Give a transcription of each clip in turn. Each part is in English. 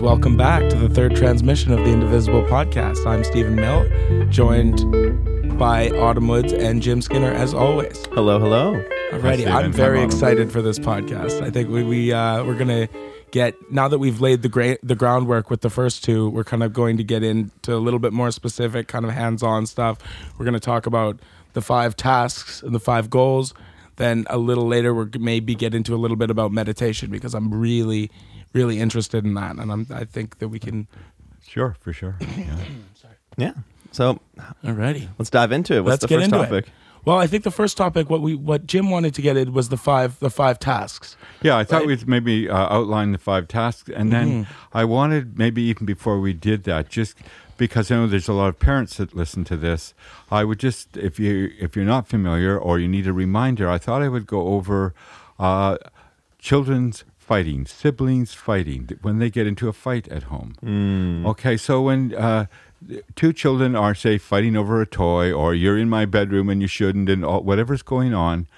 Listeners, welcome back to the third transmission of the Indivisible podcast. I'm Stephen Mills, joined by Autumn Woods and Jim Skinner as always. Hello, hello. Alrighty. I'm very Autumn. excited for this podcast. I think we, we uh, we're gonna get now that we've laid the gra- the groundwork with the first two. We're kind of going to get into a little bit more specific, kind of hands-on stuff. We're gonna talk about the five tasks and the five goals. Then a little later, we're maybe get into a little bit about meditation because I'm really, really interested in that, and I'm, I think that we can. Sure, for sure. Yeah. Yeah. So Alrighty. let's dive into it. What's Let's the get first into topic? it. Well, I think the first topic, what we what Jim wanted to get in was the five the five tasks. Yeah, I thought Right. we'd maybe uh, outline the five tasks, and then I wanted maybe even before we did that, just because I know there's a lot of parents that listen to this, I would just if you if you're not familiar or you need a reminder, I thought I would go over uh, children's fighting, siblings fighting when they get into a fight at home. Hmm. Okay, so when uh, two children are say fighting over a toy, or you're in my bedroom and you shouldn't, and all, whatever's going on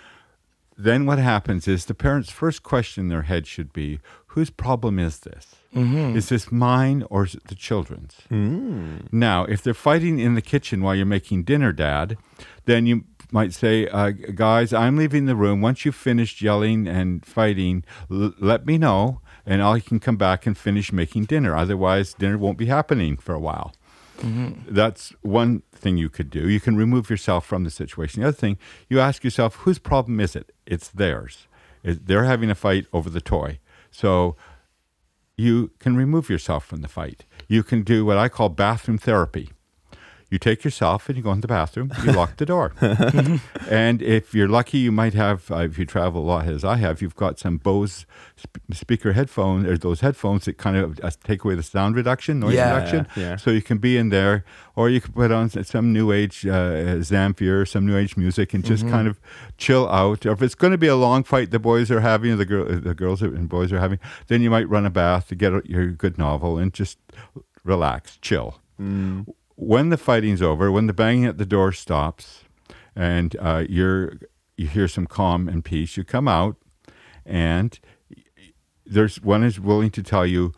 then what happens is the parents' first question in their head should be, whose problem is this? Mm-hmm. Is this mine or is it the children's? Hmm. Now, if they're fighting in the kitchen while you're making dinner, Dad, then you might say, uh, guys, I'm leaving the room. Once you've finished yelling and fighting, l- let me know, and I can come back and finish making dinner. Otherwise, dinner won't be happening for a while. That's one thing you could do. You can remove yourself from the situation. The other thing, you ask yourself, whose problem is it? It's theirs. They're having a fight over the toy. So you can remove yourself from the fight. You can do what I call bathroom therapy. You take yourself and you go in the bathroom, you lock the door. and if you're lucky, you might have, uh, if you travel a lot as I have, you've got some Bose sp- speaker headphones, or those headphones that kind of uh, take away the sound reduction, noise Yeah, reduction. yeah. So you can be in there, or you can put on some new age uh, Zamfir, some new age music, and just kind of chill out. Or if it's going to be a long fight the boys are having, or the, girl, the girls are- and boys are having, then you might run a bath to get your good novel and just relax, chill. When the fighting's over, when the banging at the door stops, and uh, you're you hear some calm and peace, you come out, and there's one is willing to tell you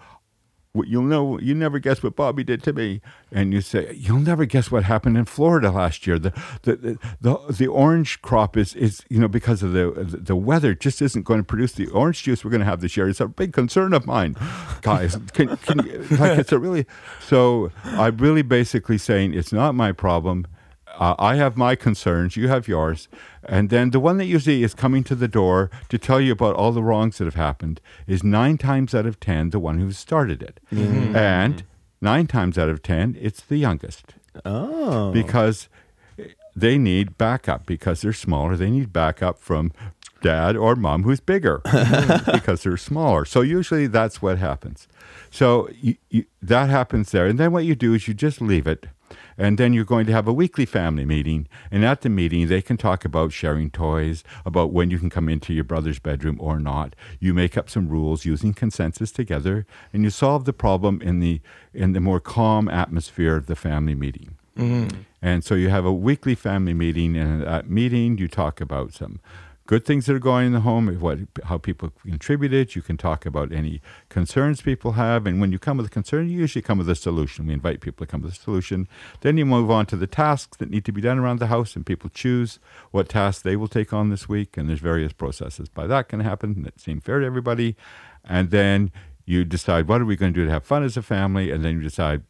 you'll know you never guess what Bobby did to me. And you say you'll never guess what happened in Florida last year. The the the, the, the orange crop is is you know because of the the weather just isn't going to produce the orange juice we're going to have this year. It's a big concern of mine guys. Can, can you- like it's a really so I'm really basically saying it's not my problem uh, I have my concerns, you have yours. And then the one that usually is coming to the door to tell you about all the wrongs that have happened is nine times out of 10 the one who started it. And nine times out of 10, it's the youngest Oh. because they need backup because they're smaller. They need backup from dad or mom who's bigger because they're smaller. So usually that's what happens. So you, you, that happens there. And then what you do is you just leave it. And then you're going to have a weekly family meeting. And at the meeting, they can talk about sharing toys, about when you can come into your brother's bedroom or not. You make up some rules using consensus together, and you solve the problem in the in the more calm atmosphere of the family meeting. Mm-hmm. And so you have a weekly family meeting, and at that meeting, you talk about some good things that are going in the home, what how people contributed. You can talk about any concerns people have, and when you come with a concern, you usually come with a solution. We invite people to come with a solution. Then you move on to the tasks that need to be done around the house, and people choose what tasks they will take on this week. And there's various processes by that can happen that seem fair to everybody. And then you decide what are we going to do to have fun as a family, and then you decide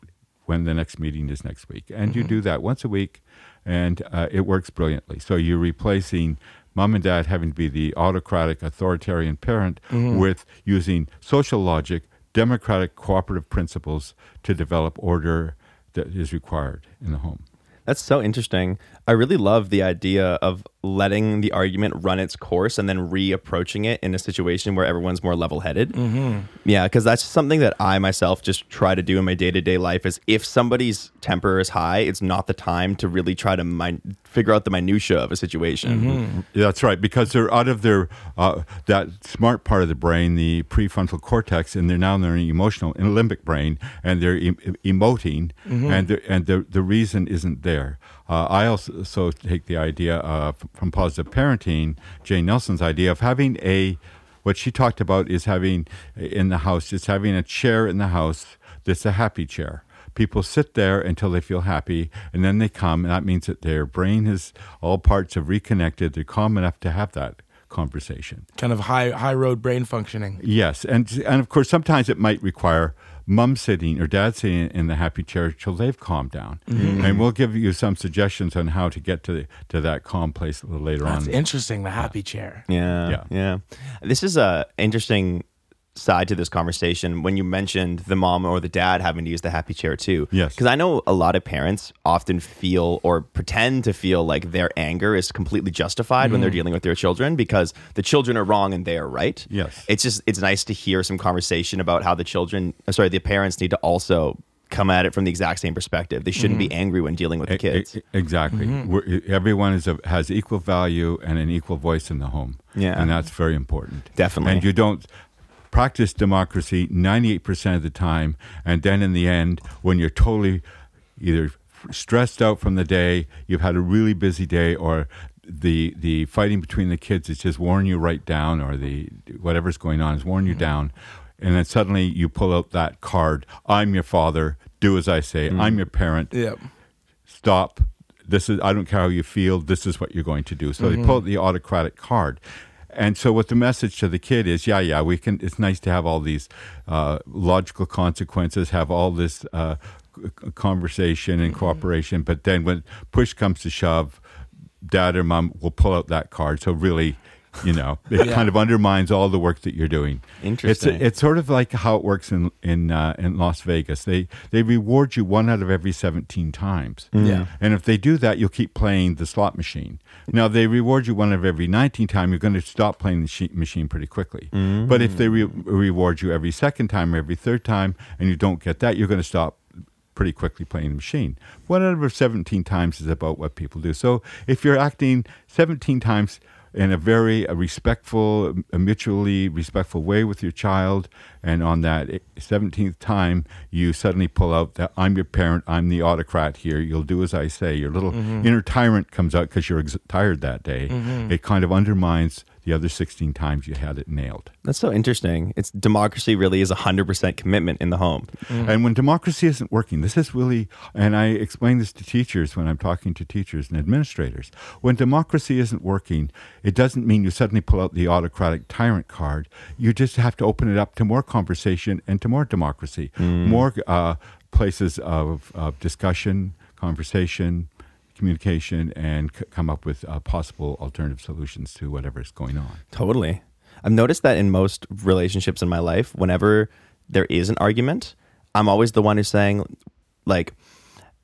when the next meeting is next week. And you do that once a week, and uh, it works brilliantly. So you're replacing mom and dad having to be the autocratic, authoritarian parent mm-hmm. with using social logic, democratic, cooperative principles to develop order that is required in the home. That's so interesting. I really love the idea of letting the argument run its course and then reapproaching it in a situation where everyone's more level-headed. Mm-hmm. Yeah, because that's something that I myself just try to do in my day-to-day life. Is if somebody's temper is high, it's not the time to really try to min- figure out the minutia of a situation. That's right, because they're out of their uh, that smart part of the brain, the prefrontal cortex, and they're now in their emotional and limbic brain, and they're em- emoting, and the, and the the reason isn't there. Uh, I also take the idea uh, from positive parenting, Jane Nelsen's idea of having a what she talked about is having in the house, just having a chair in the house that's a happy chair. People sit there until they feel happy, and then they come, and that means that their brain has all parts have reconnected. They're calm enough to have that conversation. Kind of high high road brain functioning. Yes, and and of course sometimes it might require mom sitting or dad sitting in the happy chair till they've calmed down, Mm-hmm. and we'll give you some suggestions on how to get to to that calm place a little later That's on. interesting. The happy chair. Yeah, Yeah. yeah, This is a interesting side to this conversation when you mentioned the mom or the dad having to use the happy chair too. Yes. because I know a lot of parents often feel or pretend to feel like their anger is completely justified when they're mm. dealing with their children because the children are wrong and they are right. Yes. it's just it's nice to hear some conversation about how the children, uh, sorry, the parents need to also come at it from the exact same perspective. They shouldn't be mm-hmm. angry when dealing with the kids. Exactly. Mm-hmm. We're, everyone is a, has equal value and an equal voice in the home. Yeah. and that's very important. Definitely. And you don't practice democracy 98% of the time, and then in the end, when you're totally either stressed out from the day, you've had a really busy day, or the the fighting between the kids is just worn you right down, or the whatever's going on is worn you mm-hmm. down, and then suddenly you pull out that card. I'm your father. Do as I say. Mm-hmm. I'm your parent Yep. stop. This is I don't care how you feel. This is what you're going to do. So they pull mm-hmm. out the autocratic card. And so, what the message to the kid is, yeah, yeah, we can. It's nice to have all these uh, logical consequences, have all this uh, conversation and cooperation. But then, when push comes to shove, dad or mom will pull out that card. So really, you know, it Yeah. kind of undermines all the work that you're doing. Interesting. It's it's sort of like how it works in in uh, in Las Vegas. They they reward you one out of every 17 times. Yeah. And if they do that, you'll keep playing the slot machine. Now, they reward you one of every 19 time, you're going to stop playing the she- machine pretty quickly. But if they re- reward you every second time or every third time and you don't get that, you're going to stop pretty quickly playing the machine. One out of 17 times is about what people do. So if you're acting 17 times in a very uh, respectful, a mutually respectful way with your child, and on that eh, 17th time, you suddenly pull out that I'm your parent, I'm the autocrat here, you'll do as I say. Your little mm-hmm. inner tyrant comes out because you're ex- tired that day. Mm-hmm. It kind of undermines the other 16 times you had it nailed. That's so interesting. It's democracy really is a hundred percent commitment in the home. And when democracy isn't working, this is really, and I explain this to teachers when I'm talking to teachers and administrators. When democracy isn't working, it doesn't mean you suddenly pull out the autocratic tyrant card. You just have to open it up to more conversation and to more democracy, more uh, places of, of discussion, conversation, communication, and c- come up with uh, possible alternative solutions to whatever's going on. Totally. I've noticed that in most relationships in my life, whenever there is an argument, I'm always the one who's saying, like,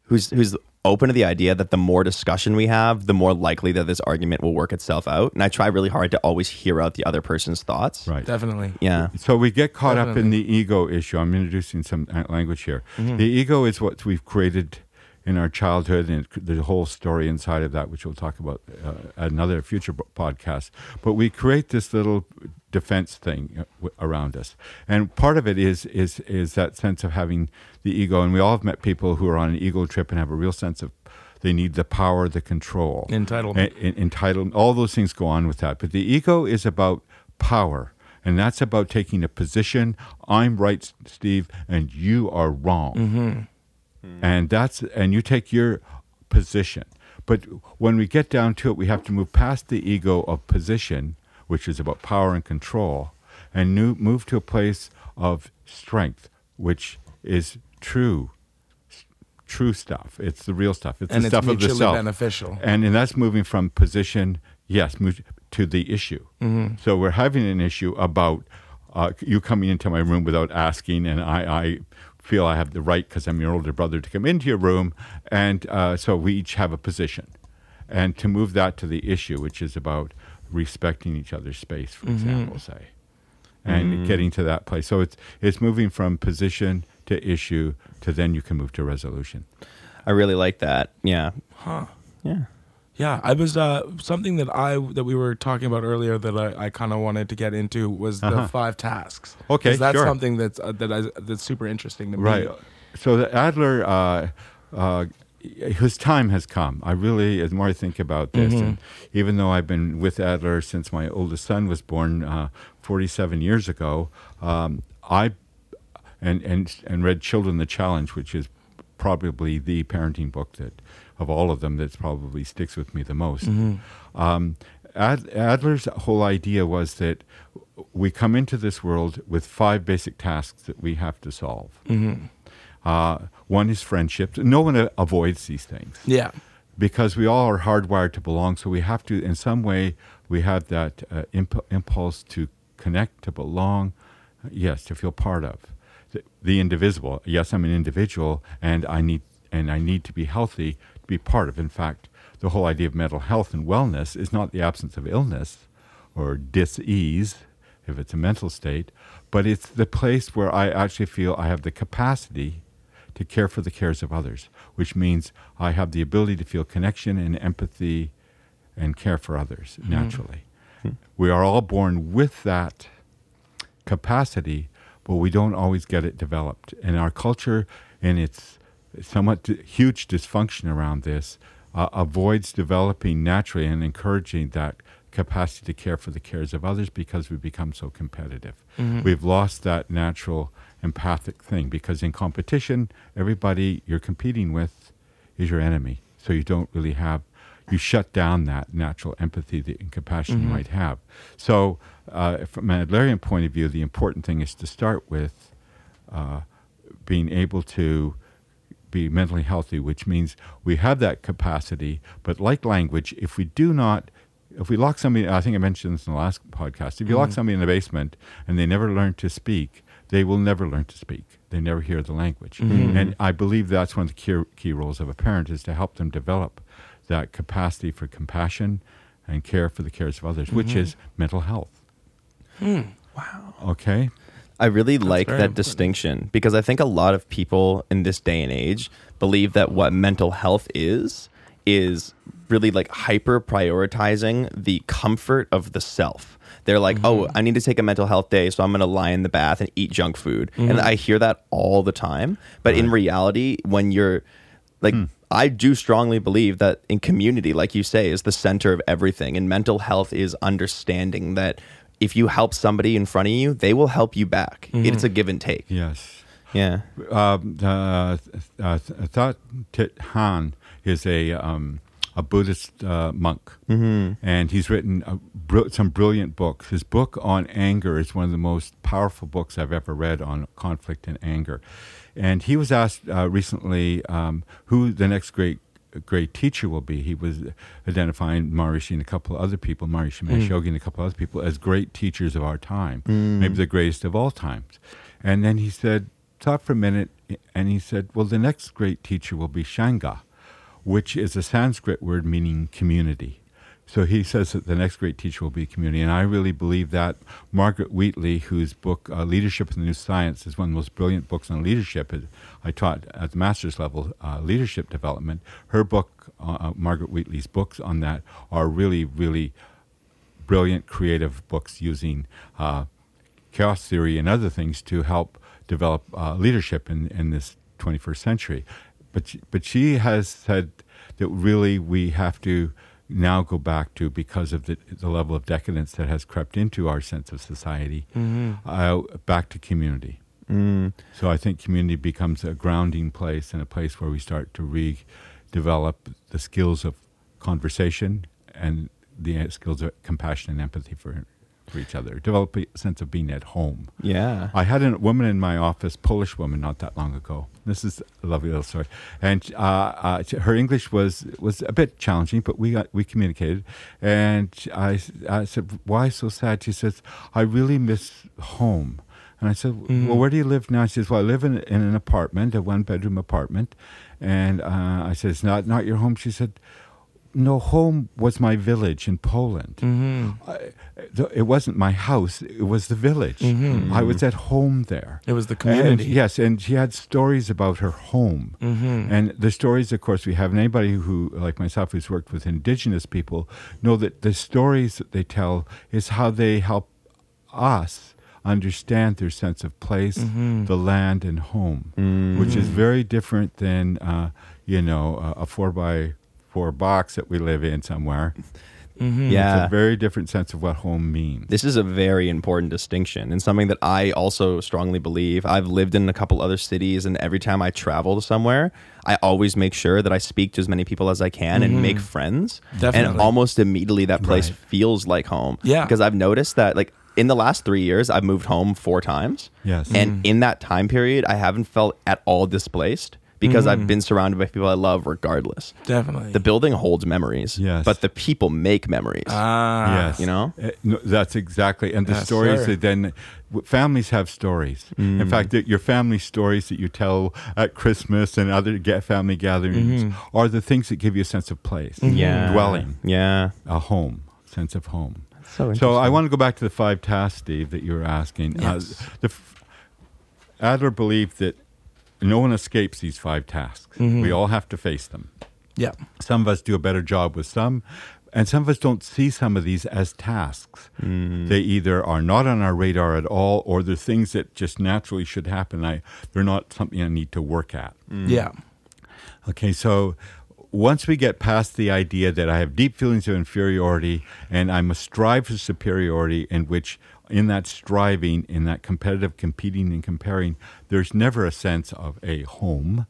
who's who's open to the idea that the more discussion we have, the more likely that this argument will work itself out. And I try really hard to always hear out the other person's thoughts. Right. Definitely. Yeah. So we get caught up in the ego issue. I'm introducing some uh, language here. Mm-hmm. The ego is what we've created in our childhood, and the whole story inside of that, which we'll talk about uh, at another future podcast. But we create this little defense thing uh, around us, and part of it is is is that sense of having the ego. And we all have met people who are on an ego trip and have a real sense of they need the power, the control, Entitlement. En- en- entitlement. All those things go on with that. But the ego is about power. And that's about taking a position. I'm right, Steve, and you are wrong. And that's and you take your position. But when we get down to it, we have to move past the ego of position, which is about power and control, and new, move to a place of strength, which is true, true stuff. It's the real stuff. It's And the it's stuff of the mutually self. beneficial. And, and that's moving from position, yes, move to the issue. Mm-hmm. So we're having an issue about uh, you coming into my room without asking, and I, I feel I have the right because I'm your older brother to come into your room, and uh, so we each have a position, and to move that to the issue, which is about respecting each other's space, for example, say, and getting to that place. So it's it's moving from position to issue to then you can move to resolution. I really like that. Yeah. Huh. Yeah. Yeah, I was uh, something that I that we were talking about earlier that I, I kind of wanted to get into was the Uh-huh. five tasks. Okay, that's sure. something that's uh, that I, that's super interesting to me. Right. So the Adler uh, uh, his time has come. I really, as more I think about this, and even though I've been with Adler since my oldest son was born uh, 47 years ago, um, I and and and read Children the Challenge, which is probably the parenting book that of all of them that's probably sticks with me the most. Um, Ad, Adler's whole idea was that we come into this world with five basic tasks that we have to solve. Uh, one is friendships. No one uh, avoids these things Yeah. because we all are hardwired to belong. So we have to, in some way, we have that uh, imp- impulse to connect, to belong, yes, to feel part of the, the indivisible. Yes, I'm an individual, and I need and I need to be healthy to be part of. In fact, the whole idea of mental health and wellness is not the absence of illness or dis-ease if it's a mental state, but it's the place where I actually feel I have the capacity to care for the cares of others, which means I have the ability to feel connection and empathy and care for others mm-hmm. naturally. We are all born with that capacity, but we don't always get it developed. And our culture, in its somewhat huge dysfunction around this, uh, avoids developing naturally and encouraging that capacity to care for the cares of others because we become so competitive. We've lost that natural empathic thing because in competition, everybody you're competing with is your enemy. So you don't really have, you shut down that natural empathy and compassion you might have. So, uh, from an Adlerian point of view, the important thing is to start with uh, being able to be mentally healthy, which means we have that capacity. But like language, if we do not, if we lock somebody, I think I mentioned this in the last podcast, if you lock somebody in the basement and they never learn to speak, they will never learn to speak. They never hear the language. And I believe that's one of the key, key roles of a parent is to help them develop that capacity for compassion and care for the cares of others, which is mental health. Hmm. Wow. Okay? I really like very that important. distinction because I think a lot of people in this day and age believe that what mental health is is really like hyper prioritizing the comfort of the self. They're like, "Oh, mm-hmm. I need to take a mental health day, so I'm going to lie in the bath and eat junk food." And mm-hmm. I hear that all the time, but in reality, when you're like hmm. I do strongly believe that in community, like you say, is the center of everything. And mental health is understanding that if you help somebody in front of you, they will help you back. It's a give and take. Yes. Yeah. um, uh, uh, Thich Nhat Hanh is a um, a Buddhist uh, monk, mm-hmm. and he's written a br- some brilliant books. His book on anger is one of the most powerful books I've ever read on conflict and anger. And he was asked uh, recently um, who the next great great teacher will be. He was identifying Maharishi and a couple of other people, Maharishi hmm. Mahesh Yogi and a couple of other people, as great teachers of our time, hmm. maybe the greatest of all times. And then he said, thought for a minute, and he said, well, the next great teacher will be Sangha, which is a Sanskrit word meaning community. So he says that the next great teacher will be community, and I really believe that. Margaret Wheatley, whose book uh, "Leadership in the New Science" is one of the most brilliant books on leadership. I taught at the master's level uh, leadership development. Her book, uh, uh, Margaret Wheatley's books on that, are really, really brilliant, creative books using uh, chaos theory and other things to help develop uh, leadership in, in this 21st century. But she, but she has said that really we have to now go back to because of the, the level of decadence that has crept into our sense of society, uh, back to community. Mm. So I think community becomes a grounding place and a place where we start to redevelop the skills of conversation and the uh, skills of compassion and empathy for for each other. Develop a sense of being at home. Yeah. I had a woman in my office, Polish woman, not that long ago. This is a lovely little story, and uh, uh, her English was was a bit challenging, but we got, we communicated. And I, I said, "Why so sad?" She says, "I really miss home." And I said, "Well, where do you live now?" She says, "Well, I live in, in an apartment, a one bedroom apartment." And uh, I said, "It's not not your home." She said, "No, home was my village in Poland." Mm-hmm. I, it wasn't my house; it was the village. I was at home there. It was the And, community. yes, and she had stories about her home. Mm-hmm. And the stories, of course, we have. And anybody who, like myself, who's worked with indigenous people, know that the stories that they tell is how they help us understand their sense of place, Mm-hmm. the land, and home, which is very different than uh, you know a, a four by four box that we live in somewhere. Mm-hmm. Yeah. It's a very different sense of what home means. This is a very important distinction and something that I also strongly believe. I've lived in a couple other cities, and every time I travel to somewhere, I always make sure that I speak to as many people as I can and make friends. Mm-hmm. Definitely. And almost immediately, that place Right. feels like home. Yeah. Because I've noticed that, like, in the last three years, I've moved home four times. Yes. And in that time period, I haven't felt at all displaced because I've been surrounded by people I love regardless. Definitely. The building holds memories, Yes. but the people make memories. ah, yes, you know? Uh, no, that's exactly. And the Yes, stories sir. that then w- families have stories. In fact, that your family stories that you tell at Christmas and other ga- family gatherings are the things that give you a sense of place, yeah. dwelling, Yeah. a home, sense of home. So, So I want to go back to the five tasks, Steve, that you were asking. Yes. Uh, the f- Adler believed that no one escapes these five tasks. Mm-hmm. We all have to face them. yeah. Some of us do a better job with some, and some of us don't see some of these as tasks. Mm. They either are not on our radar at all, or they're things that just naturally should happen. I, they're not something I need to work at. Mm. Yeah. Okay, so once we get past the idea that I have deep feelings of inferiority and I must strive for superiority, in which in that striving, in that competitive competing and comparing, there's never a sense of a home.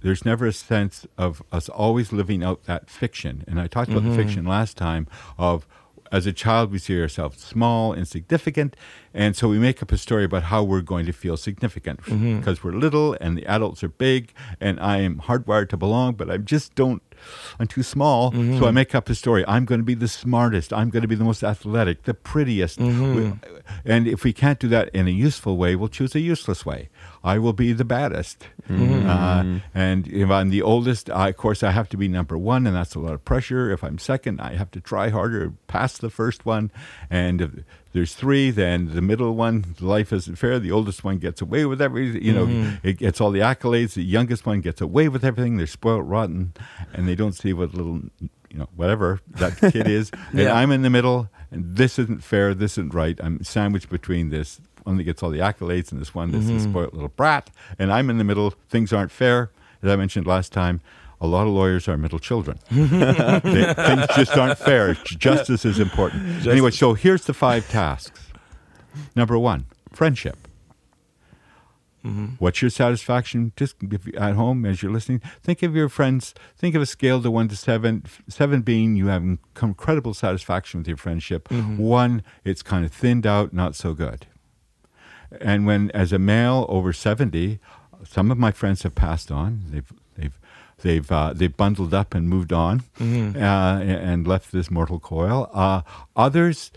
There's never a sense of us always living out that fiction. And I talked about the mm-hmm. fiction last time of as a child, we see ourselves small, insignificant, and so we make up a story about how we're going to feel significant mm-hmm. because we're little and the adults are big, and I am hardwired to belong, but I just don't. I'm too small, so I mm-hmm. make up a story. I'm going to be the smartest. I'm going to be the most athletic, the prettiest. Mm-hmm. We- and if we can't do that in a useful way, we'll choose a useless way. I will be the baddest. Mm-hmm. Uh, and if I'm the oldest, I, of course, I have to be number one, and that's a lot of pressure. If I'm second, I have to try harder, pass the first one. And there's three, then the middle one, life isn't fair. The oldest one gets away with everything. You know, mm-hmm. it gets all the accolades. The youngest one gets away with everything. They're spoiled rotten, and they don't see what little, you know, whatever that kid is. And I'm in the middle, and this isn't fair. This isn't right. I'm sandwiched between this one that gets all the accolades and this one that's a mm-hmm. spoiled little brat. And I'm in the middle. Things aren't fair. As I mentioned last time, a lot of lawyers are middle children. They- things just aren't fair. Justice is important. Anyway, so here's the five tasks. Number one, friendship. Mm-hmm. What's your satisfaction? Just if at home as you're listening, think of your friends. Think of a scale to one to seven. Seven being you have incredible satisfaction with your friendship. Mm-hmm. One, it's kind of thinned out, not so good. And when, as a male over seventy, some of my friends have passed on. They've they've they've uh, they've bundled up and moved on, uh, and left this mortal coil. Uh, others,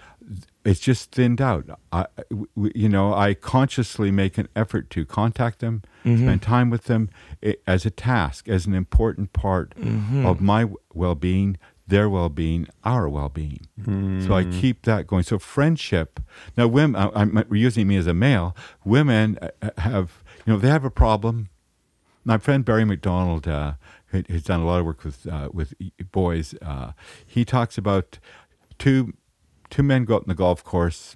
it's just thinned out. I, w- you know, I consciously make an effort to contact them, spend time with them i as a task, as an important part of my well-being, their well-being, our well-being. So I keep that going. So friendship. Now, women. I- I'm using me as a male. Women uh, have, you know, they have a problem. My friend Barry MacDonald, uh, who- who's done a lot of work with uh, with boys, uh, he talks about two two men go out on the golf course,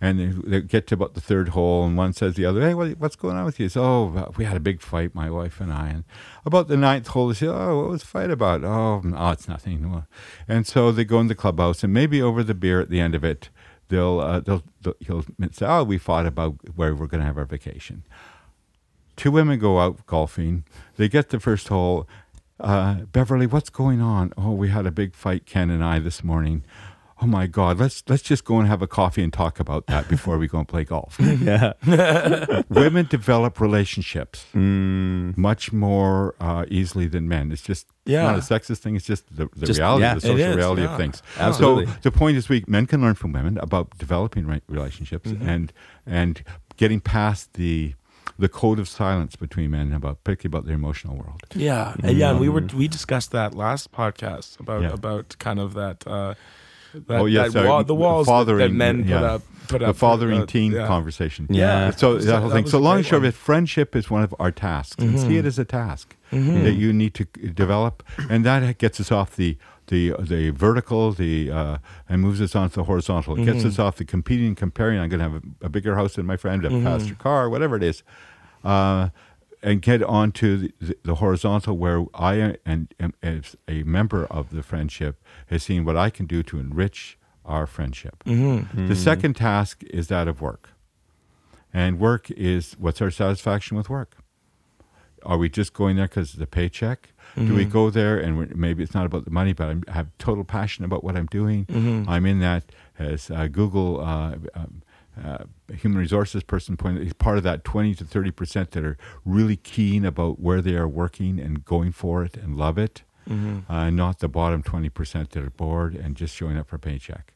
and they, they get to about the third hole, and one says to the other, "Hey, what, what's going on with you?" He says, "Oh, we had a big fight, my wife and I." And about the ninth hole, they say, "Oh, what was the fight about?" "Oh, no, it's nothing." And so they go in the clubhouse, and maybe over the beer at the end of it, they'll uh, they'll, they'll he'll say, "Oh, we fought about where we're going to have our vacation." Two women go out golfing. They get the first hole. Uh, Beverly, what's going on? Oh, we had a big fight, Ken and I, this morning. Oh my God, let's let's just go and have a coffee and talk about that before we go and play golf. Yeah. Women develop relationships much more uh, easily than men. It's just Yeah. not a sexist thing. It's just the, the Just- reality, yeah, the social reality yeah. of things. Absolutely. So the point is, we men can learn from women about developing re- relationships and and getting past the the code of silence between men about particularly about their emotional world. Yeah, and yeah, and we were we discussed that last podcast about Yeah. about kind of that. Uh, that oh yes, that wall, the walls that- fathering, that men yeah. put up, put the up. fathering uh, teen yeah. conversation. Yeah. So So that whole thing. So long and short of friendship is one of our tasks. And see it as a task that you need to develop, and that gets us off the the the vertical, the uh, and moves us onto the horizontal. It gets us off the competing comparing. I'm going to have a, a bigger house than my friend, a faster car, whatever it is, uh, and get onto the, the horizontal where I and, and as a member of the friendship has seen what I can do to enrich our friendship. The second task is that of work, and work is what's our satisfaction with work. Are we just going there because it's a paycheck? Do we go there and maybe it's not about the money, but I'm, I have total passion about what I'm doing. I'm in that as uh, Google uh, um, uh, human resources person pointed. Is part of that 20 to 30 percent that are really keen about where they are working and going for it and love it, uh, not the bottom 20 percent that are bored and just showing up for a paycheck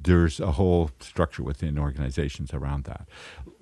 there's a whole structure within organizations around that.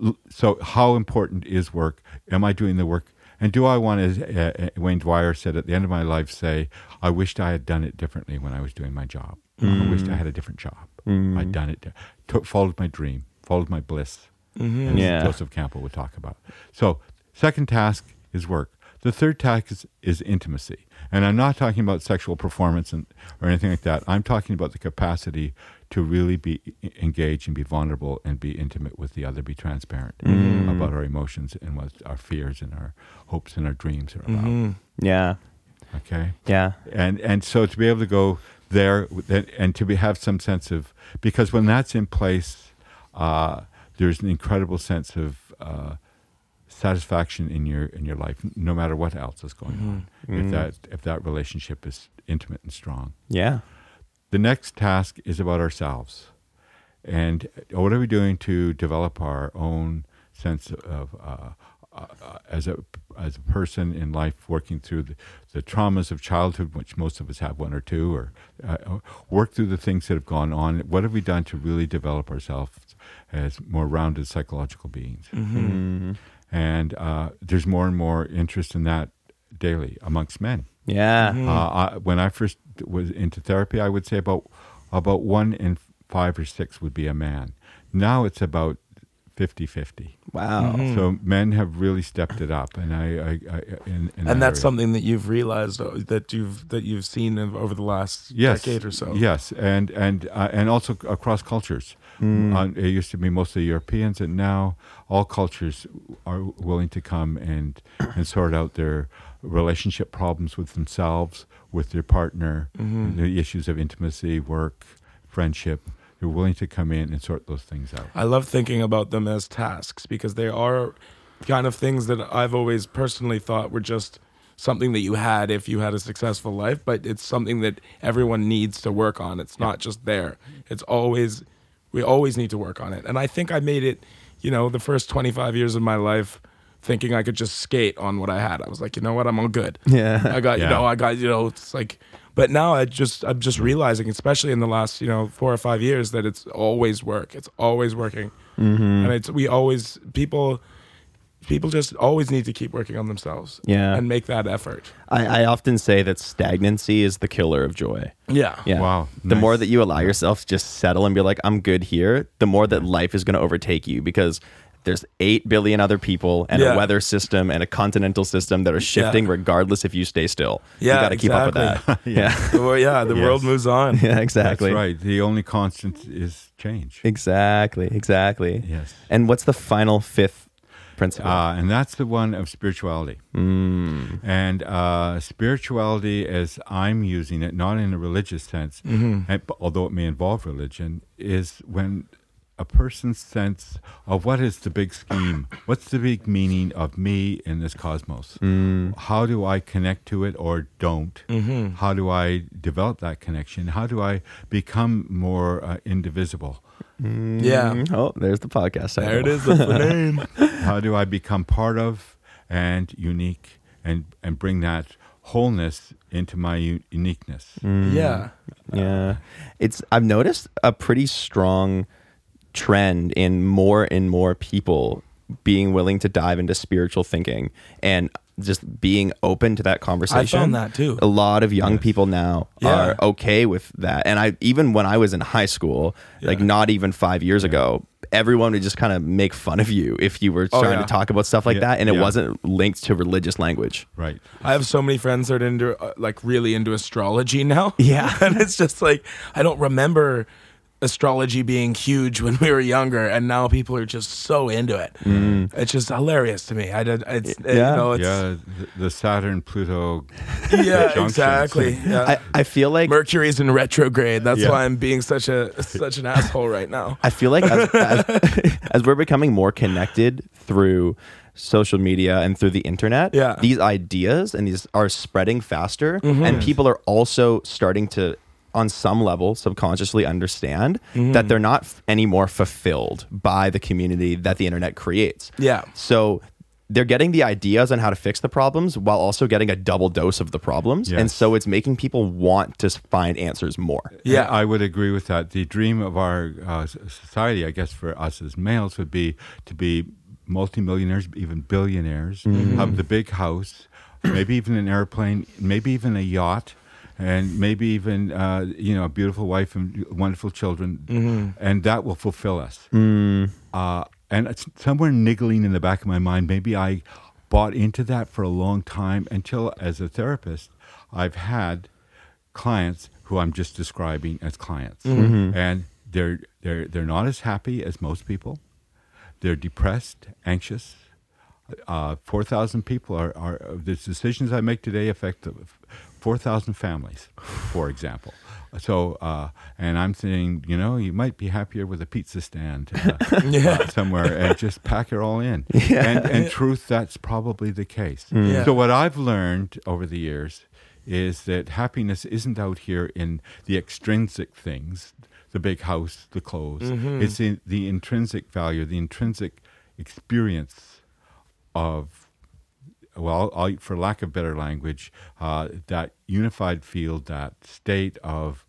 L- So, how important is work? Am I doing the work? And do I want, as uh, uh, Wayne Dyer said at the end of my life, say, I wished I had done it differently when I was doing my job. I wished I had a different job. I'd done it, took, followed my dream, followed my bliss. As Yeah. Joseph Campbell would talk about. So, second task is work. The third task is, is intimacy. And I'm not talking about sexual performance and, or anything like that. I'm talking about the capacity to really be engaged and be vulnerable and be intimate with the other, be transparent about our emotions and what our fears and our hopes and our dreams are about. Yeah. Okay Yeah. and and so to be able to go there and, and to be, have some sense of because when that's in place, uh, there's an incredible sense of uh, satisfaction in your in your life, no matter what else is going on. If that if that relationship is intimate and strong. Yeah. The next task is about ourselves, and what are we doing to develop our own sense of uh, uh, as a as a person in life, working through the, the traumas of childhood, which most of us have one or two, or uh, uh, work through the things that have gone on. What have we done to really develop ourselves as more rounded psychological beings? And uh, there's more and more interest in that daily amongst men. Yeah. Uh, I, when I first was into therapy, I would say about about one in five or six would be a man. Now it's about 50-50. Wow. So men have really stepped it up, and I, I, I in, in that and that's area. something that you've realized uh, that you've that you've seen over the last yes, decade or so. Yes, and and uh, and also across cultures. Uh, it used to be mostly Europeans, and now all cultures are willing to come and and sort out their relationship problems with themselves, with their partner, mm-hmm. the issues of intimacy, work, friendship. They're willing to come in and sort those things out. I love thinking about them as tasks because they are kind of things that I've always personally thought were just something that you had if you had a successful life, but it's something that everyone needs to work on. It's not just there. It's always we always need to work on it. And I think I made it, you know, the first 25 years of my life thinking I could just skate on what I had. I was like, you know what, I'm all good. Yeah. I got, you know, I got, you know, it's like but now I just I'm just realizing, especially in the last, you know, four or five years, that it's always work. It's always working. Mm-hmm. And it's we always people people just always need to keep working on themselves. Yeah. And make that effort. I, I often say that stagnancy is the killer of joy. Yeah. Yeah. Wow, The more that you allow yourself to just settle and be like, I'm good here, the more that life is going to overtake you because there's 8 billion other people and Yeah. a weather system and a continental system that are shifting Yeah. regardless if you stay still. Yeah, You got to keep up with that. yeah. The wor- yeah, the Yes. world moves on. yeah, exactly. That's right. The only constant is change. Exactly. Exactly. Yes. And what's the final fifth principle? Uh, and that's the one of spirituality. Mm. And uh, spirituality, as I'm using it, not in a religious sense, and, although it may involve religion, is when a person's sense of what is the big scheme, what's the big meaning of me in this cosmos? Mm. How do I connect to it or don't? Mm-hmm. How do I develop that connection? How do I become more uh, indivisible? Mm-hmm. Yeah. Mm-hmm. Oh, there's the podcast. There it is. That's the name. how do I become part of and unique and and bring that wholeness into my u- uniqueness? Mm. Yeah. Yeah. It's I've noticed a pretty strong trend in more and more people being willing to dive into spiritual thinking and just being open to that conversation. I found that too. A lot of young people now Yeah. are okay with that. And I even when I was in high school, like not even 5 years ago, everyone would just kind of make fun of you if you were Oh, starting yeah. to talk about stuff like Yeah, that and it yeah. wasn't linked to religious language. Right. I have so many friends that are into uh, like really into astrology now. Yeah. and it's just like I don't remember astrology being huge when we were younger, and now people are just so into it. It's just hilarious to me. I did. It's uh, Yeah. you know. It's, yeah, the, the Saturn Pluto. yeah, exactly. Yeah. I, I feel like Mercury's in retrograde. That's Yeah. why I'm being such a such an asshole right now. I feel like as, as, as we're becoming more connected through social media and through the internet, Yeah. Mm-hmm. these ideas and these are spreading faster, and people are also starting to, on some level, subconsciously understand Mm-hmm. that they're not f- anymore fulfilled by the community that the internet creates. Yeah. So. They're getting the ideas on how to fix the problems while also getting a double dose of the problems. And so it's making people want to find answers more. Yeah. I would agree with that. The dream of our uh, society, I guess, for us as males, would be to be multimillionaires, even billionaires, have the big house, maybe even an airplane, maybe even a yacht, and maybe even uh, you know a beautiful wife and wonderful children, and that will fulfill us. Uh, and it's somewhere niggling in the back of my mind, maybe I bought into that for a long time until, as a therapist, I've had clients who I'm just describing as clients, and they're they're they're not as happy as most people. They're depressed, anxious. Uh, Four thousand people are, are the decisions I make today affect four thousand families, for example. So, uh, and I'm saying, you know, you might be happier with a pizza stand uh, uh, somewhere and just pack it all in. And, and truth, that's probably the case. Yeah. So, what I've learned over the years is that happiness isn't out here in the extrinsic things, the big house, the clothes. It's in the intrinsic value, the intrinsic experience of well, I'll, for lack of better language, uh, that unified field, that state of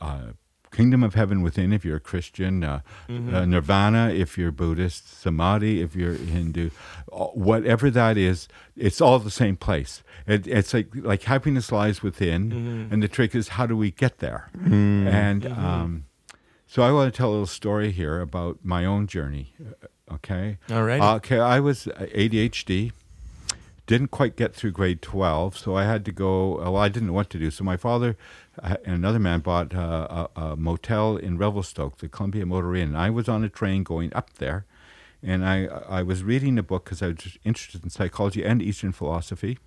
uh, kingdom of heaven within, if you're a Christian, uh, uh, nirvana, if you're Buddhist, samadhi, if you're Hindu, uh, whatever that is, it's all the same place. It, it's like like happiness lies within, and the trick is how do we get there? And um, so I want to tell a little story here about my own journey. uh, Okay. All right. Uh, okay, I was uh, ADHD didn't quite get through grade 12 so i had to go well i didn't know what to do. So my father uh, and another man bought uh, a, a motel in revelstoke the columbia motor inn. I was on a train going up there and i, I was reading a book because i was interested in psychology and eastern philosophy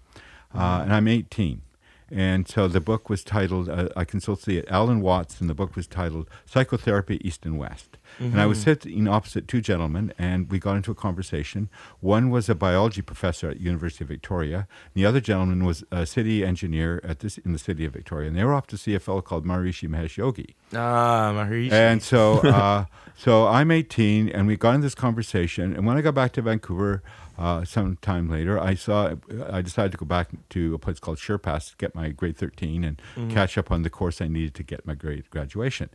uh, and i'm 18 and so the book was titled uh, i consulted alan watts and the book was titled psychotherapy east and west and I was sitting opposite two gentlemen, and we got into a conversation. One was a biology professor at University of Victoria, and the other gentleman was a city engineer at this in the city of Victoria, and they were off to see a fellow called Maharishi Mahesh Yogi. Ah, Maharishi. And so, uh, so I'm 18, and we got in this conversation. And when I got back to Vancouver, uh, some time later, I saw I decided to go back to a place called Surepass to get my grade 13 and catch up on the course I needed to get my grade graduation.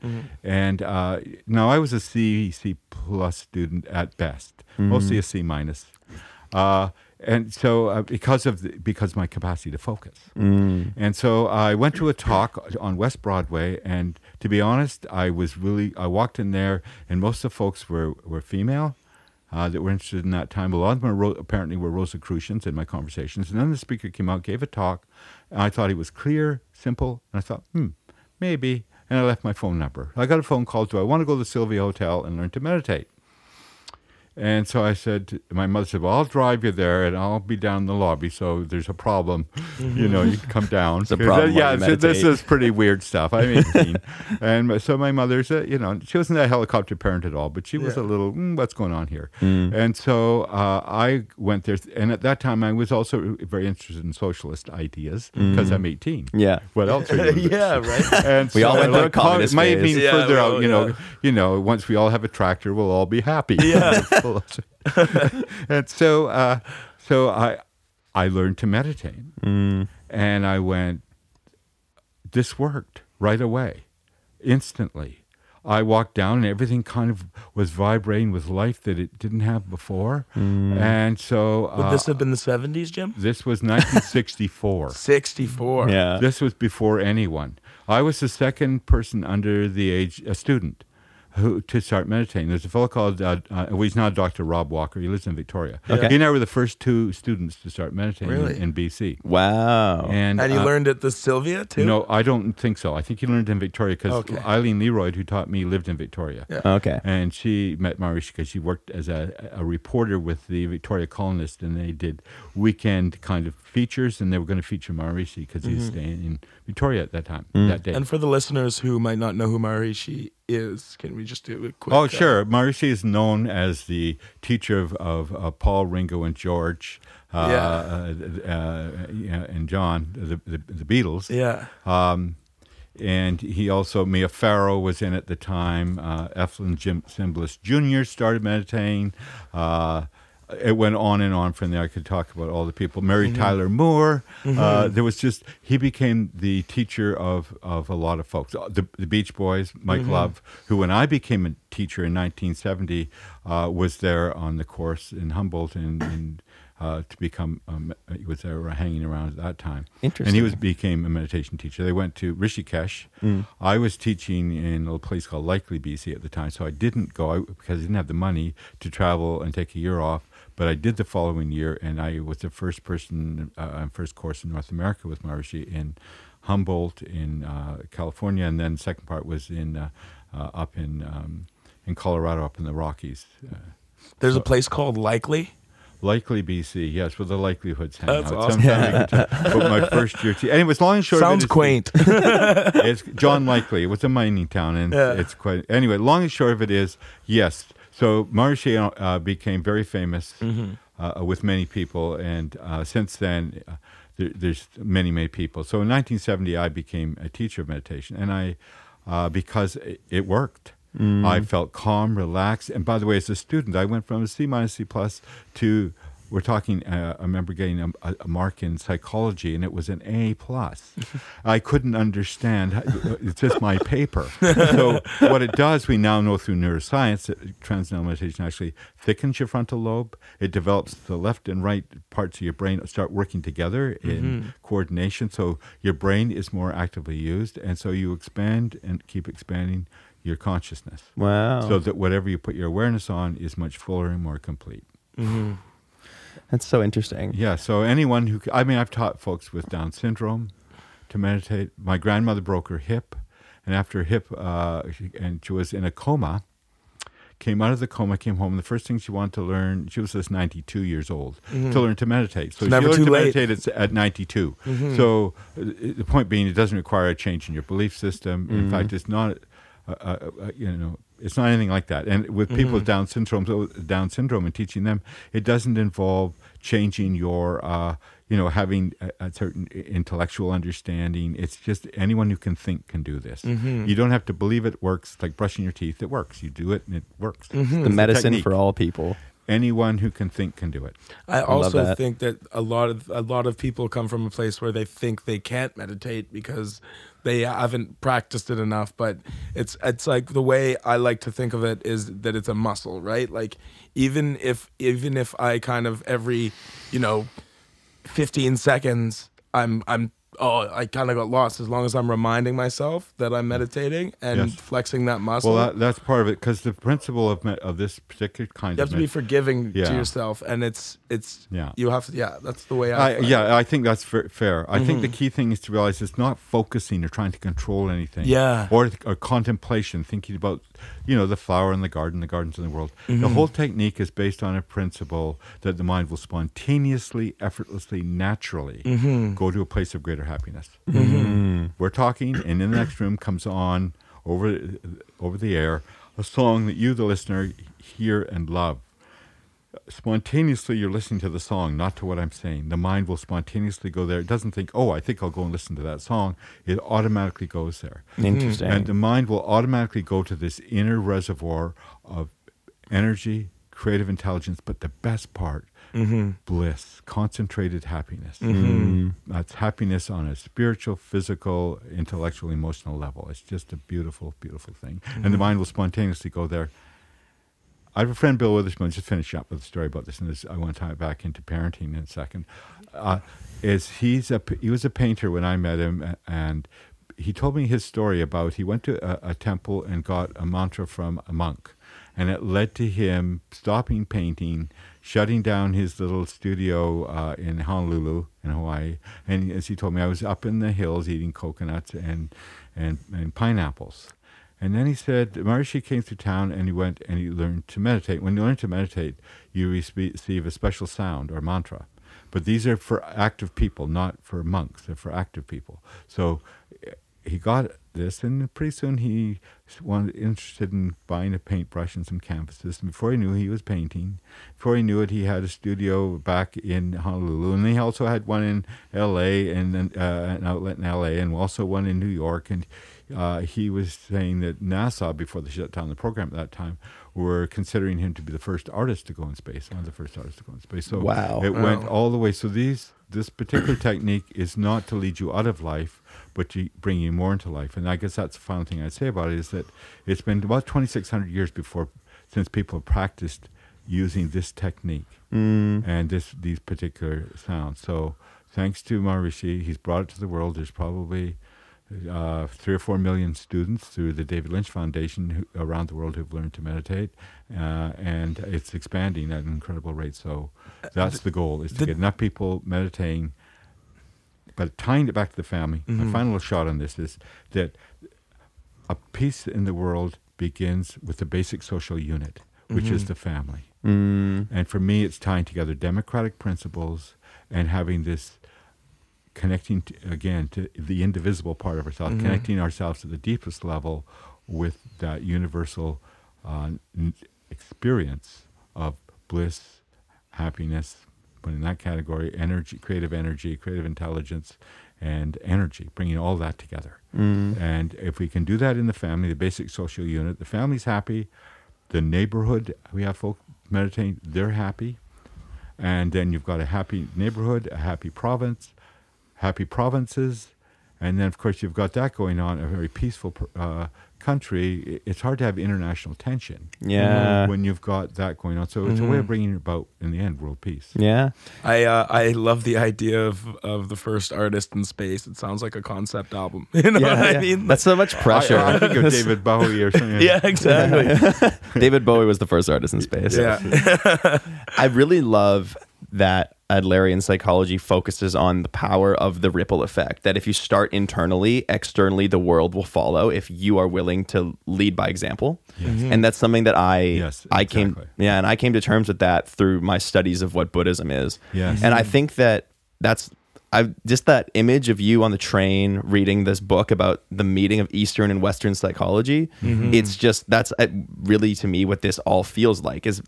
And uh, now I was a C C plus student at best, mostly a C minus. Uh, and so uh, because of the, because of my capacity to focus. And so i went to a talk on west broadway and to be honest i was really i walked in there and most of the folks were were female uh, that were interested in that time. A lot of them were, apparently were Rosicrucians in my conversations. And then the speaker came out, gave a talk, and I thought he was clear, simple, and I thought, hmm, maybe. And I left my phone number. I got a phone call. Do I want to go to the Sylvia Hotel and learn to meditate? And so I said, my mother said, well, I'll drive you there and I'll be down in the lobby. So there's a problem, you know, you can come down. It's a problem Yeah, so this is pretty weird stuff. I'm 18. and so my mother's, uh, you know, she wasn't a helicopter parent at all, but she was Yeah. a little, mm, what's going on here? Mm. And so uh, I went there. And at that time, I was also very interested in socialist ideas because I'm 18. Yeah. What else are you? yeah, right. And We all went through a like, communist might phase. mean Yeah, further we out, you know, you know, once we all have a tractor, we'll all be happy. Yeah. and so, uh, so I, I learned to meditate, Mm. and I went. This worked right away, instantly. I walked down and everything kind of was vibrating with life that it didn't have before. And so Would uh, this have been the 70s, Jim? this was 1964. 64. Yeah. This was before anyone. I was the second person under the age, a student, who to start meditating. There's a fellow called, uh, uh, well, he's not Dr. Rob Walker. He lives in Victoria. Okay. He and I were the first two students to start meditating Really? in, in BC. Wow. And, And you uh, learned at the Sylvia, too? No, I don't think so. I think he learned in Victoria because Okay. Eileen Leroy, who taught me, lived in Victoria. Yeah. okay. And she met Maharishi because she worked as a, a reporter with the Victoria Colonist, and they did weekend kind of features, and they were going to feature Maharishi because he was staying in Victoria at that time, that day. And for the listeners who might not know who Maharishi is, can we just do a quick? Oh, uh, sure. Maharishi is known as the teacher of, of uh, Paul, Ringo, and George, uh, Yeah. uh, uh, and John, the, the, the Beatles. Yeah. Um, and he also, Mia Farrow was in at the time. Uh, Efrem Zimbalist Jr. started meditating. Uh, it went on and on from there. I could talk about all the people. Mary Tyler Moore. Uh, there was just he became the teacher of of a lot of folks. Uh, The, the Beach Boys, Mike Love, who when I became a teacher in 1970 uh, was there on the course in Humboldt and. and uh, to become, um, he was there hanging around at that time. Interesting. And he was became a meditation teacher. They went to Rishikesh. I was teaching in a place called Likely, BC at the time, so I didn't go I, because I didn't have the money to travel and take a year off. But I did the following year, and I was the first person, uh, first course in North America with Maharishi in Humboldt in uh, California, and then second part was in uh, uh, up in um, in Colorado, up in the Rockies. Uh, There's a place called Likely. Likely BC, yes, where the likelihoods hang That's out. awesome. Sometime can talk about my first year. Te- anyways, long and short Sounds of it, quaint. It's, it's John Likely. It was a mining town, and Yeah. it's quite. Anyway, long and short of it is, yes. So Maharishi uh, became very famous Mm-hmm. uh, with many people, and uh, since then, uh, there, there's many, many people. So in 1970, I became a teacher of meditation, and I, uh, because it, it worked. I felt calm, relaxed, and by the way, as a student, I went from a C minus, C plus to we're talking. Uh, I remember getting a, a mark in psychology, and it was an A plus. I couldn't understand. It's just my paper. So what it does, we now know through neuroscience that transcendental meditation actually thickens your frontal lobe. It develops the left and right parts of your brain start working together in coordination. So your brain is more actively used, and so you expand and keep expanding your consciousness, Wow. so that whatever you put your awareness on is much fuller and more complete. That's so interesting. Yeah. So anyone who, I mean, I've taught folks with Down syndrome to meditate. My grandmother broke her hip, and after her hip, uh, she, and she was in a coma. Came out of the coma, came home. The first thing she wanted to learn, she was just 92 years old, to learn to meditate. So It's never she learned too to late. meditate at, at 92. So uh, the point being, it doesn't require a change in your belief system. In fact, it's not, uh, uh, uh, you know, it's not anything like that. And with people mm-hmm. with Down syndrome, so Down syndrome, and teaching them, it doesn't involve changing your, uh, you know, having a, a certain intellectual understanding. It's just anyone who can think can do this. Mm-hmm. You don't have to believe it works. Like brushing your teeth, it works. You do it, and it works. Mm-hmm. It's The a medicine technique. for all people. Anyone who can think can do it. I also that. think that a lot of a lot of people come from a place where they think they can't meditate because they haven't practiced it enough. But it's it's like the way I like to think of it is that it's a muscle, right? Like even if even if I kind of every you know 15 seconds I'm I'm oh I kind of got lost as long as I'm reminding myself that I'm meditating and Yes. flexing that muscle. Well, that, that's part of it because the principle of me- of this particular kind you have to be forgiving Yeah. to yourself, and it's it's Yeah. You have to yeah. That's the way I, I, yeah. I think that's fa- fair. I think the mm-hmm. key thing is to realize it's not focusing or trying to control anything. Yeah. Or, or contemplation, thinking about, you know, the flower in the garden, the gardens in the world. The mm-hmm. whole technique is based on a principle that the mind will spontaneously, effortlessly, naturally mm-hmm. go to a place of greater happiness. Mm-hmm. We're talking, and in the next room comes on over over the air a song that you, the listener, hear and love spontaneously you're listening to the song, not to what I'm saying. The mind will spontaneously go there. It doesn't think, oh, I think I'll go and listen to that song. It automatically goes there. Interesting. And the mind will automatically go to this inner reservoir of energy, creative intelligence, but the best part, Mm-hmm. bliss, concentrated happiness. Mm. That's happiness on a spiritual, physical, intellectual, emotional level. It's just a beautiful, beautiful thing. And the mind will spontaneously go there. I have a friend, Bill Witherspoon, just finish up with a story about this, and this, I want to tie it back into parenting in a second. Uh, is he's a he was a painter when I met him, and he told me his story about he went to a, a temple and got a mantra from a monk, and it led to him stopping painting, shutting down his little studio uh, in Honolulu in Hawaii. And as he told me, I was up in the hills eating coconuts and and, and pineapples. And then he said, Maharishi came through town and he went and he learned to meditate. When you learn to meditate, you receive a special sound or mantra. But these are for active people, not for monks. They're for active people. So he got this, and pretty soon he wanted interested in buying a paintbrush and some canvases. And before he knew, he was painting. Before he knew it, he had a studio back in Honolulu, and he also had one in L.A. and uh, an outlet in L.A. and also one in New York. And uh, he was saying that NASA, before they shut down the program at that time, were considering him to be the first artist to go in space, one of the first artists to go in space. So Wow. it went all the way. So these this particular technique is not to lead you out of life, but to bring you more into life. And I guess that's the final thing I'd say about it is that it's been about 2,600 years before since people have practiced using this technique Mm. and this these particular sounds. So thanks to Maharishi, he's brought it to the world. There's probably uh, three or four million students through the David Lynch Foundation who, around the world who've learned to meditate, uh, and it's expanding at an incredible rate. So that's the goal: is to the- get enough people meditating. But tying it back to the family, Mhm. my final shot on this is that a peace in the world begins with the basic social unit, which is Mhm. the family. Mm. And for me, it's tying together democratic principles and having this connecting to, again to the indivisible part of ourselves, Mhm. connecting ourselves to the deepest level with that universal uh, n- experience of bliss, happiness, but in that category, energy, creative energy, creative intelligence, and energy, bringing all that together. Mm. And if we can do that in the family, the basic social unit, the family's happy, the neighborhood, we have folk meditating, they're happy. And then you've got a happy neighborhood, a happy province, happy provinces. And then, of course, you've got that going on, a very peaceful uh, country. It's hard to have international tension Yeah. when you've got that going on. So it's a way of Mhm. bringing about, in the end, world peace. Yeah. I uh, I love the idea of of the first artist in space. It sounds like a concept album. You know yeah, what yeah. I mean? That's so much pressure. I, I think of David Bowie or something. yeah, exactly. David Bowie was the first artist in space. yeah. I really love that Adlerian psychology focuses on the power of the ripple effect. That if you start internally, externally, the world will follow if you are willing to lead by example. Mm-hmm. And that's something that I Yes, I came yeah, and I came to terms with that through my studies of what Buddhism is. Yes. And I mm-hmm. think that that's I just that image of you on the train reading this book about the meeting of Eastern and Western psychology. Mm-hmm. It's just that's uh, really to me what this all feels like is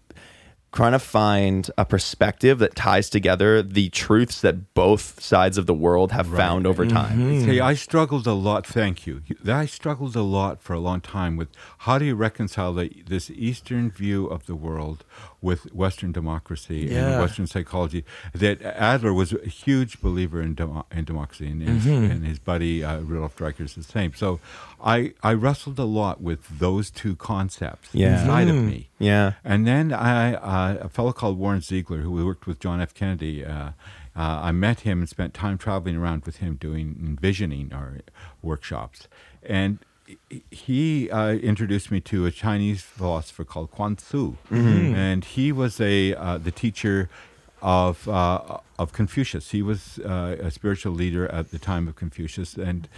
trying to find a perspective that ties together the truths that both sides of the world have found over mm-hmm. time. See, I struggled a lot. Thank you. I struggled a lot for a long time with how do you reconcile the, this Eastern view of the world with Western democracy Yeah. and Western psychology. That Adler was a huge believer in, demo, in democracy, and, his, and his buddy uh, Rudolf Dreikurs is the same. So I I wrestled a lot with those two concepts Yeah. inside of me. Yeah. And then I, uh, a fellow called Warren Ziegler, who worked with John F. Kennedy, uh, uh, I met him and spent time traveling around with him doing envisioning or workshops. And he uh, introduced me to a Chinese philosopher called Chuang Tzu, and he was a uh, the teacher of uh, of Confucius. He was uh, a spiritual leader at the time of Confucius, and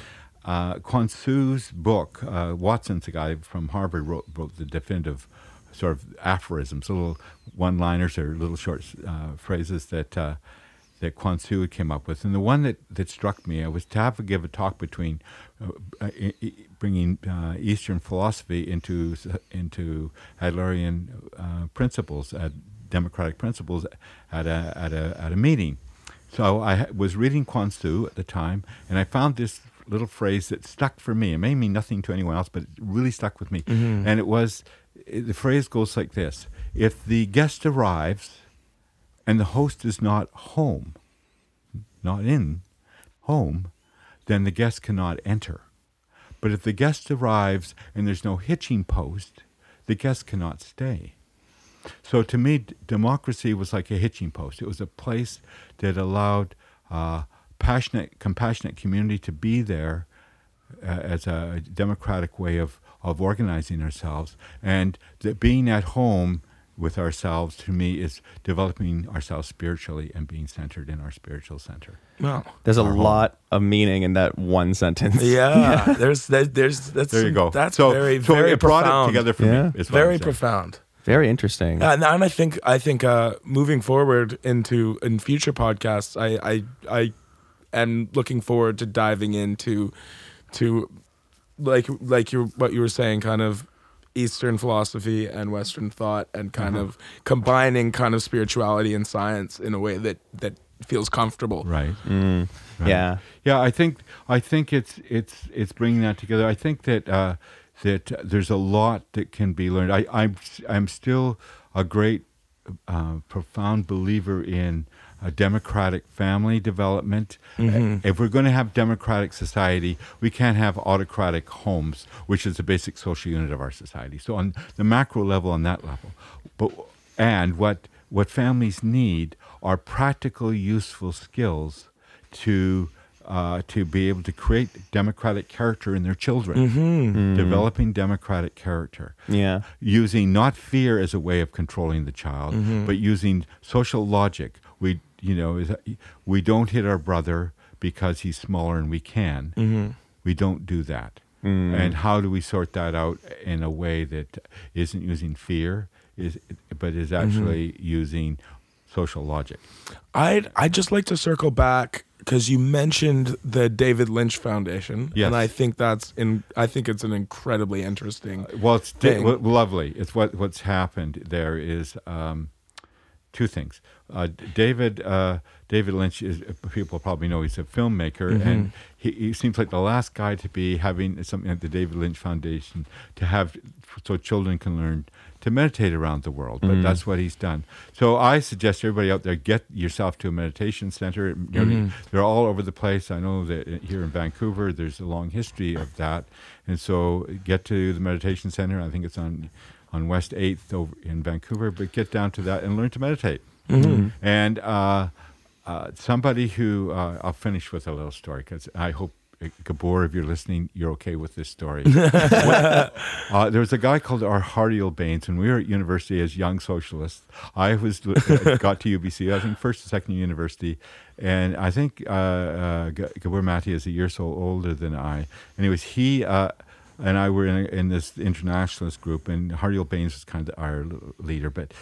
uh, Chuang Tzu's book, uh, Watson's a guy from Harvard wrote, wrote the definitive sort of aphorisms, little one-liners or little short uh, phrases that uh, that Chuang Tzu came up with. And the one that, that struck me, I was to have to give a talk between uh, uh, bringing uh, Eastern philosophy into into Adlerian uh, principles, at democratic principles, at a at a at a meeting. So I was reading Chuang Tzu at the time, and I found this little phrase that stuck for me. It may mean nothing to anyone else, but it really stuck with me. And it was the phrase goes like this: if the guest arrives and the host is not home, not in home, then the guest cannot enter. But if the guest arrives and there's no hitching post, the guest cannot stay. So to me, d- democracy was like a hitching post. It was a place that allowed uh, passionate, compassionate community to be there uh, as a democratic way of, of organizing ourselves. And that being at home with ourselves, to me, is developing ourselves spiritually and being centered in our spiritual center. Wow. There's a lot of meaning in that one sentence. Yeah, there's there, there's that's There you go. That's so, very so very it brought profound. it together for Yeah. me. is Very profound. Very interesting. Uh, and and I think I think uh, moving forward into in future podcasts, I I I am looking forward to diving into to like like you what you were saying, kind of Eastern philosophy and Western thought, and kind Uh-huh. of combining kind of spirituality and science in a way that that feels comfortable. Right. Mm. Right. Yeah. Yeah, I think I think it's it's it's bringing that together. I think that uh, that there's a lot that can be learned. I, I'm I'm still a great uh, profound believer in a democratic family development. Mm-hmm. If we're going to have democratic society, we can't have autocratic homes, which is the basic social unit of our society. So on the macro level, on that level, but and what what families need are practical, useful skills to uh, to be able to create democratic character in their children, mm-hmm. Mm-hmm. developing democratic character Yeah. using not fear as a way of controlling the child, but using social logic. We, you know, is- we don't hit our brother because he's smaller and we can. Mm-hmm. We don't do that. Mm. And how do we sort that out in a way that isn't using fear, is but is mm-hmm. actually using social logic? I'd I'd just like to circle back because you mentioned the David Lynch Foundation, Yes. and I think that's in. I think it's an incredibly interesting. Uh, well, it's thing. w- lovely. It's what what's happened there is um, two things. Uh, David uh, David Lynch is people probably know he's a filmmaker, and he, he seems like the last guy to be having something like the David Lynch Foundation to have so children can learn to meditate around the world. But that's what he's done. So I suggest everybody out there get yourself to a meditation center. You know, They're all over the place. I know that here in Vancouver, there's a long history of that, and so get to the meditation center. I think it's on on West Eighth over in Vancouver. But get down to that and learn to meditate. And uh, uh, somebody who uh, I'll finish with a little story because I hope. uh, Gabor, if you're listening, you're okay with this story. Uh, there was a guy called R. Hardial Bains and we were at university as young socialists. I was uh, got to UBC, I think first or second year university, and I think uh, uh, Gabor Maté is a year or so older than I. Anyways, he uh, and I were in, in this internationalist group, and Hardial Bains was kind of our leader, but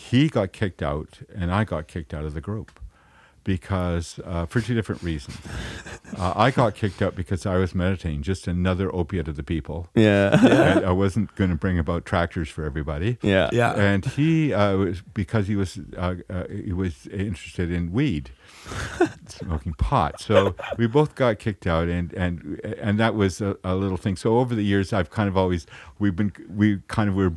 he got kicked out, and I got kicked out of the group because uh, for two different reasons. Uh, I got kicked out because I was meditating, just another opiate of the people. Yeah. And I wasn't going to bring about tractors for everybody. Yeah. Yeah. And he uh, was because he was uh, uh, he was interested in weed, smoking pot. So we both got kicked out, and and and that was a, a little thing. So over the years, I've kind of always we've been we kind of were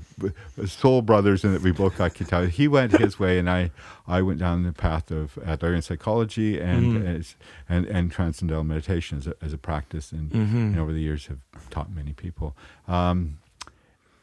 soul brothers, and that we both got kicked out. He went his way, and I I went down the path of Adlerian psychology and as, and and transcendental meditation as a, as a practice, and, and over the years have taught many people. Um,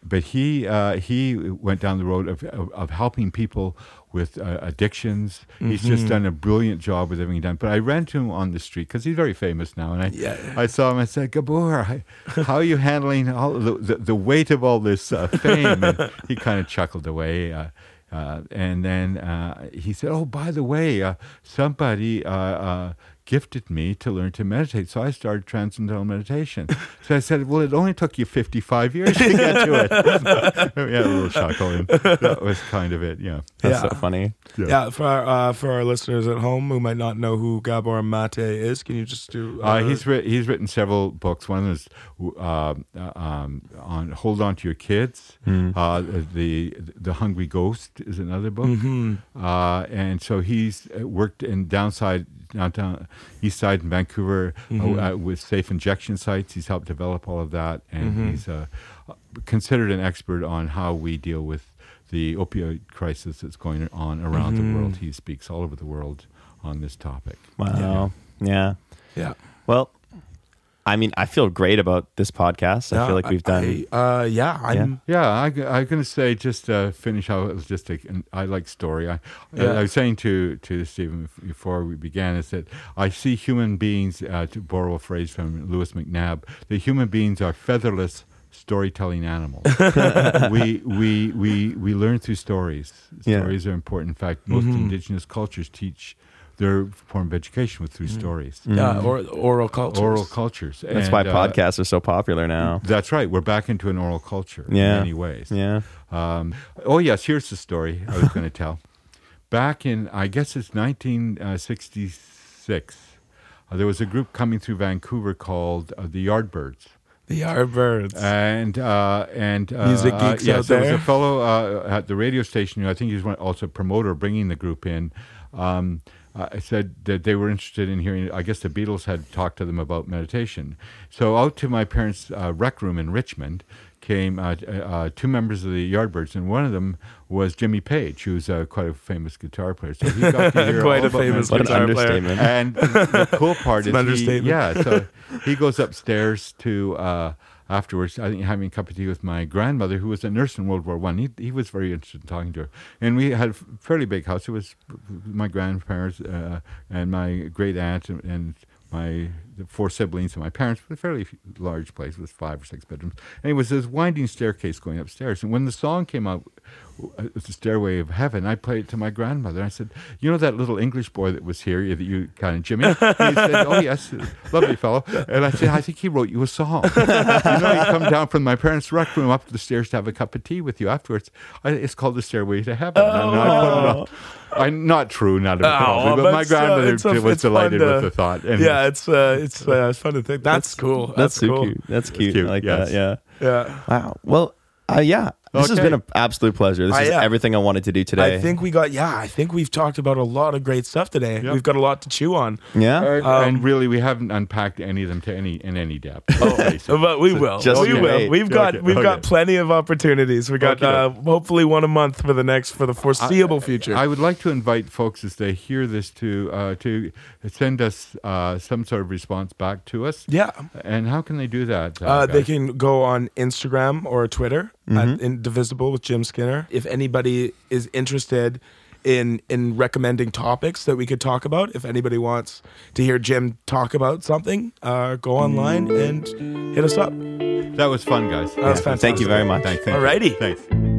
but he uh, he went down the road of of, of helping people with uh, addictions. He's just done a brilliant job with everything done. But I ran to him on the street because he's very famous now, and I Yeah. I saw him. I said, Gabor, I- how are you handling all the the, the weight of all this uh, fame? And he kind of chuckled away. Uh, uh, and then uh, he said, "Oh, by the way, uh, somebody uh, uh, gifted me to learn to meditate, so I started transcendental meditation." so I said, "Well, it only took you fifty-five years to get to it." yeah, a little chuckle, and that was kind of it. Yeah. That's Yeah. so funny. Yeah, for our, uh, for our listeners at home who might not know who Gabor Mate is, can you just do? Uh, he's writ- he's written several books. One is uh, um, on hold on to your kids. Uh, the the Hungry Ghost is another book, uh, and so he's uh, worked in downside downtown east side in Vancouver uh, uh, with safe injection sites. He's helped develop all of that, and he's uh, considered an expert on how we deal with the opioid crisis that's going on around the world. He speaks all over the world on this topic. Wow. Yeah. Yeah. Well, I mean, I feel great about this podcast. I feel like we've done. I, uh, yeah, I'm. Yeah, I, I'm going to say just uh, finish out. It was just a, an, I like story. I, Yeah. I was saying to to Stephen before we began is that I see human beings, uh, to borrow a phrase from Lewis McNabb, that human beings are featherless storytelling animals. we, we we we learn through stories. Yeah. Stories are important. In fact, most Mm-hmm. indigenous cultures teach their form of education with through stories, Yeah, or oral culture. oral cultures. That's And, why uh, podcasts are so popular now. That's right. We're back into an oral culture Yeah. in many ways. Yeah. Um, oh, yes, here's the story I was going to tell. Back in, I guess it's 1966, uh, there was a group coming through Vancouver called uh, the Yardbirds. The Yardbirds. And uh, and uh, Music uh, geeks yes, out there There was a fellow uh, at the radio station who I think he was also a promoter bringing the group in. Um, uh, said that they were interested in hearing. I guess the Beatles had talked to them about meditation. So out to my parents' uh, rec room in Richmond came uh, uh, two members of the Yardbirds, and one of them was Jimmy Page, who's uh, quite a famous guitar player. So he got to hear Quite all a famous What an Guitar player. and the cool part is, he, yeah. So he goes upstairs to uh, afterwards. I think having a cup of tea with my grandmother, who was a nurse in World War One. He he was very interested in talking to her, and we had a fairly big house. It was my grandparents uh, and my great aunt and, and my four siblings and my parents. But a fairly large place. with five or six bedrooms, and it was this winding staircase going upstairs. And when the song came out, uh, the Stairway of Heaven. I played it to my grandmother. I said, "You know that little English boy that was here that you kind of Jimmy?" He said, "Oh yes, lovely fellow." And I said, "I think he wrote you a song." you know, you come down from my parents' rec room up the stairs to have a cup of tea with you afterwards. I, it's called the Stairway to Heaven. And I put it on. I not true, not at all. Oh, but my it's, uh, grandmother a- was delighted to- with the thought. And yeah, it's uh, it's uh, it's fun to think. That's, cool. That's, That's, so cool. cute. That's cute. cute, I like yes. that. Yeah. Yeah. Wow. Well, uh, yeah. This has been an absolute pleasure. This Uh, is yeah. everything I wanted to do today. I think we got yeah. I think we've talked about a lot of great stuff today. Yep. We've got a lot to chew on. Yeah. And, Um, and really, we haven't unpacked any of them to any in any depth. Okay, so- But we will. just we okay. will. We've got Okay, we've got plenty of opportunities. We got Okay. uh, hopefully one a month for the next for the foreseeable future. I would like to invite folks as they hear this to uh, to send us uh, some sort of response back to us. yeah. And how can they do that? Uh, they can go on Instagram or Twitter Mm-hmm. at Indivisible with Jim Skinner. If anybody is interested in in recommending topics that we could talk about, if anybody wants to hear Jim talk about something, uh, go online and hit us up. That was fun, guys. That was fantastic. Thank you very much. Thanks. thank you. Alrighty. Thanks.